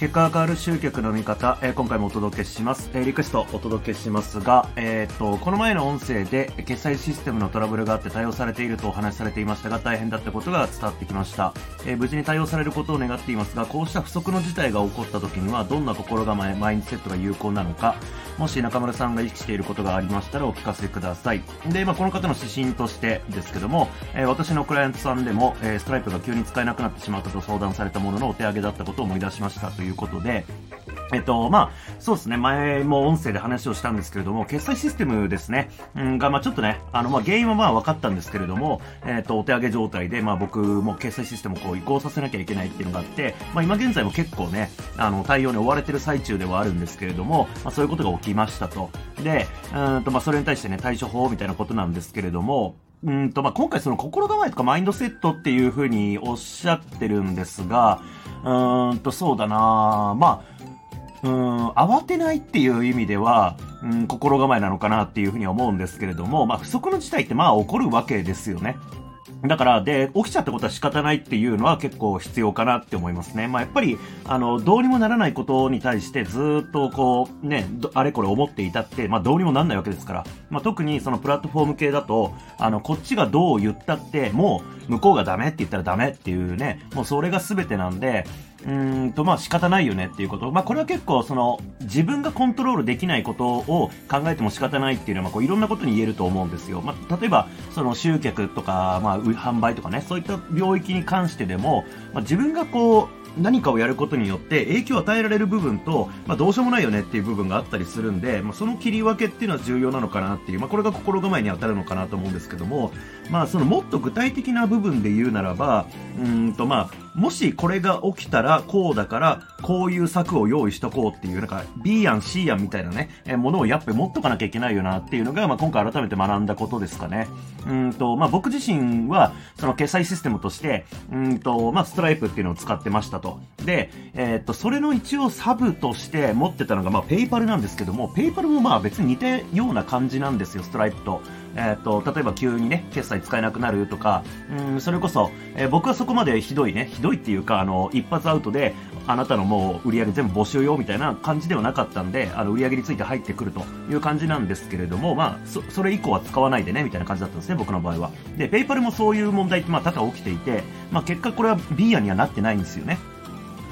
結果が変わる集客の見方、えー、今回もお届けします。えー、リクエストお届けしますが、えー、っと、この前の音声で決済システムのトラブルがあって対応されているとお話しされていましたが、大変だったことが伝わってきました。え無事に対応されることを願っていますが、こうした不測の事態が起こった時には、どんな心構え、マインドセットが有効なのか、もし中村さんが意識していることがありましたらお聞かせください。で、まあ、この方の指針としてですけども、え私のクライアントさんでも、えストライプが急に使えなくなってしまったと相談されたもののお手上げだったことを思い出しましたといういうことで、えっと、まあ、そうですね、前も音声で話をしたんですけれども、決済システムですね、うん、が、まあちょっとね、あの、まあ原因はまあ分かったんですけれども、えっと、お手上げ状態で、まあ僕も決済システムをこう移行させなきゃいけないっていうのがあって、まあ今現在も結構ね、あの、対応に追われてる最中ではあるんですけれども、まあそういうことが起きましたと。で、うんと、まあそれに対してね、対処法みたいなことなんですけれども、うんと、まあ今回その心構えとかマインドセットっていうふうにおっしゃってるんですが、うんと、そうだなまあ、うん、慌てないっていう意味では、うん、心構えなのかなっていうふうには思うんですけれども、まあ、不測の事態ってまあ起こるわけですよね。だから、で、起きちゃったことは仕方ないっていうのは結構必要かなって思いますね。まあ、やっぱり、あの、どうにもならないことに対してずっとこう、ね、あれこれ思っていたって、まあ、どうにもなんないわけですから。まあ、特にそのプラットフォーム系だと、あの、こっちがどう言ったって、もう、向こうがダメって言ったらダメっていうね、もうそれが全てなんで、うんと、まあ仕方ないよねっていうこと。まあこれは結構その自分がコントロールできないことを考えても仕方ないっていうのは、こういろんなことに言えると思うんですよ。まあ例えばその集客とか、まあ販売とかね、そういった領域に関してでも、まあ自分がこう、何かをやることによって影響を与えられる部分と、まあ、どうしようもないよねっていう部分があったりするんで、まあ、その切り分けっていうのは重要なのかなっていう、まあ、これが心構えに当たるのかなと思うんですけども、まあ、そのもっと具体的な部分で言うならば、うんとまあ、もしこれが起きたらこうだからこういう策を用意しとこうっていうなんか B 案 C 案みたいなね、えものをやっぱり持っとかなきゃいけないよなっていうのが、まあ、今回改めて学んだことですかね。うんと、まあ、僕自身はその決済システムとして、うんと、まあ、ストライプっていうのを使ってましたと。で、えー、っと、それの一応サブとして持ってたのが、まあ、ペイパルなんですけども、ペイパルもまあ別に似たような感じなんですよ、ストライプと。えっ、と、例えば急にね、決済使えなくなるとか、うん、それこそ、えー、僕はそこまでひどいね、ひどいっていうか、あの、一発アウトで、あなたのもう売り上げ全部募集よみたいな感じではなかったんで、あの、売り上げについて入ってくるという感じなんですけれども、まあ、そ、それ以降は使わないでね、みたいな感じだったんですね、僕の場合は。で、ペイパルもそういう問題って、まあ、多々起きていて、まあ、結果これは B 案にはなってないんですよね。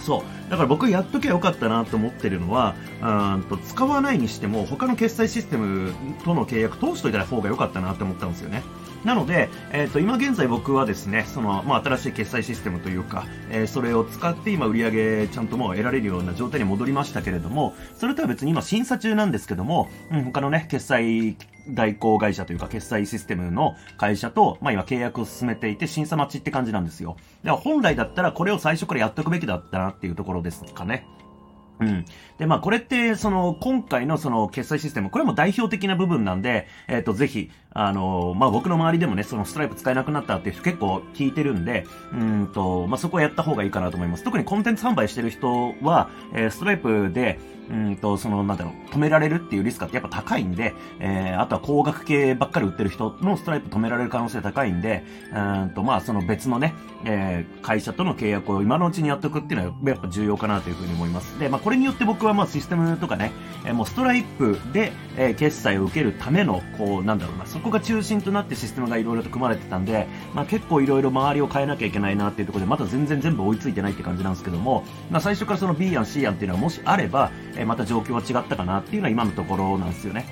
そう。だから僕やっときゃよかったなと思ってるのは、うんと使わないにしても他の決済システムとの契約通しといた方が良かったなって思ったんですよね。なので、えっ、ー、と、今現在僕はですね、その、まあ、新しい決済システムというか、えー、それを使って今売り上げちゃんともう得られるような状態に戻りましたけれども、それとは別に今審査中なんですけども、うん、他のね、決済代行会社というか決済システムの会社と、まあ今契約を進めていて審査待ちって感じなんですよ。だから本来だったらこれを最初からやっとくべきだったなっていうところですかね。うん。で、まあ、これって、その、今回のその、決済システム、これも代表的な部分なんで、えっ、ー、と、ぜひ、あの、まあ、僕の周りでもね、そのストライプ使えなくなったっていう人結構聞いてるんで、うんと、まあ、そこをやった方がいいかなと思います。特にコンテンツ販売してる人は、えー、ストライプで、うんと、その、なんだろう、止められるっていうリスクってやっぱ高いんで、えー、あとは高額系ばっかり売ってる人のストライプ止められる可能性高いんで、うんと、まあ、その別のね、えー、会社との契約を今のうちにやっておくっていうのはやっぱ重要かなというふうに思います。で、まあ、これによって僕はまあ、システムとかね、えー、もうストライプで、えー、決済を受けるための、こう、なんだろうな、そこが中心となってシステムがいろいろと組まれてたんで、まあ、結構いろいろ周りを変えなきゃいけないなっていうところで、まだ全然全部追いついてないって感じなんですけども、まあ、最初からその B 案 C 案っていうのはもしあれば、えー、また状況は違ったかなっていうのは今のところなんですよね。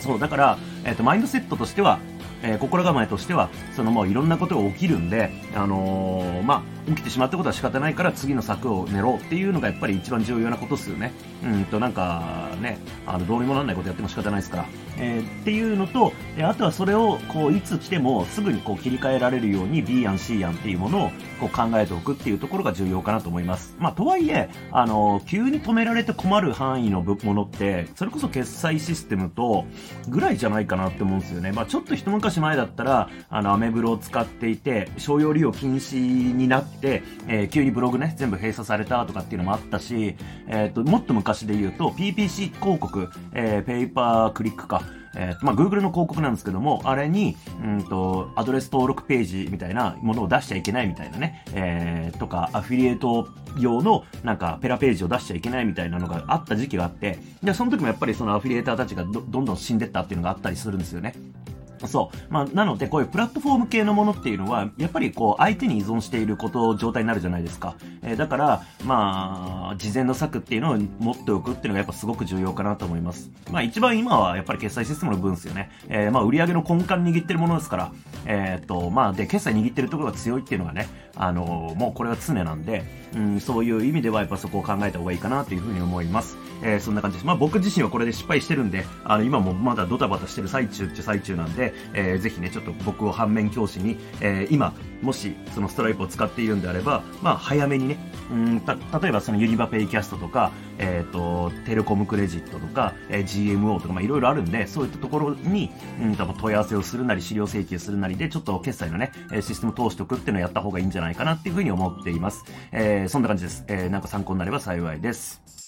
そう、だから、え、ー、と、マインドセットとしては、えー、心構えとしては、そのもういろんなことが起きるんで、あのー、まあ、起きてしまったことは仕方ないから次の策を練ろうっていうのがやっぱり一番重要なことですよね。うんと、なんかね、あの、どうにもなんないことやっても仕方ないですから。えー、っていうのと、あとはそれを、こう、いつ来てもすぐにこう切り替えられるように B 案 C 案っていうものをこう考えておくっていうところが重要かなと思います。まあ、とはいえ、あの、急に止められて困る範囲のものって、それこそ決済システムとぐらいじゃないかなって思うんですよね。まあ、ちょっと一昔昔前だったら、あの、アメブロを使っていて、商用利用禁止になって、えー、急にブログね、全部閉鎖されたとかっていうのもあったし、えっ、と、もっと昔で言うと、PPC 広告、えー、ペーパークリックか、えー、まあ、Google の広告なんですけども、あれに、うんと、アドレス登録ページみたいなものを出しちゃいけないみたいなね、えー、とか、アフィリエイト用の、なんか、ペラページを出しちゃいけないみたいなのがあった時期があって、で、その時もやっぱりそのアフィリエーターたちがどどんどん死んでったっていうのがあったりするんですよね。そう。まあ、なので、こういうプラットフォーム系のものっていうのは、やっぱりこう、相手に依存していること、状態になるじゃないですか。えー、だから、まあ、事前の策っていうのを持っておくっていうのがやっぱすごく重要かなと思います。まあ、一番今はやっぱり決済システムの分ですよね。えー、まあ、売上の根幹握ってるものですから、えー、っと、まあ、で、決済握ってるところが強いっていうのがね、あの、もうこれは常なんで、うん、そういう意味ではやっぱそこを考えた方がいいかなというふうに思います。えー、そんな感じです。まあ、僕自身はこれで失敗してるんで、あの、今もまだドタバタしてる最中っちゃ最中なんでえー、ぜひね、ちょっと僕を反面教師に、えー、今、もしそのストライプを使っているんであれば、まあ、早めにね、うんた例えばその UnivaPay Cast とか、えっ、ー、と、テレコムクレジットとか、えー、GMO とか、まあ、いろいろあるんで、そういったところに、うんと、問い合わせをするなり、資料請求するなりで、ちょっと決済のね、システムを通しておくっていうのをやった方がいいんじゃないかなっていうふうに思っています。えー、そんな感じです。えー、なんか参考になれば幸いです。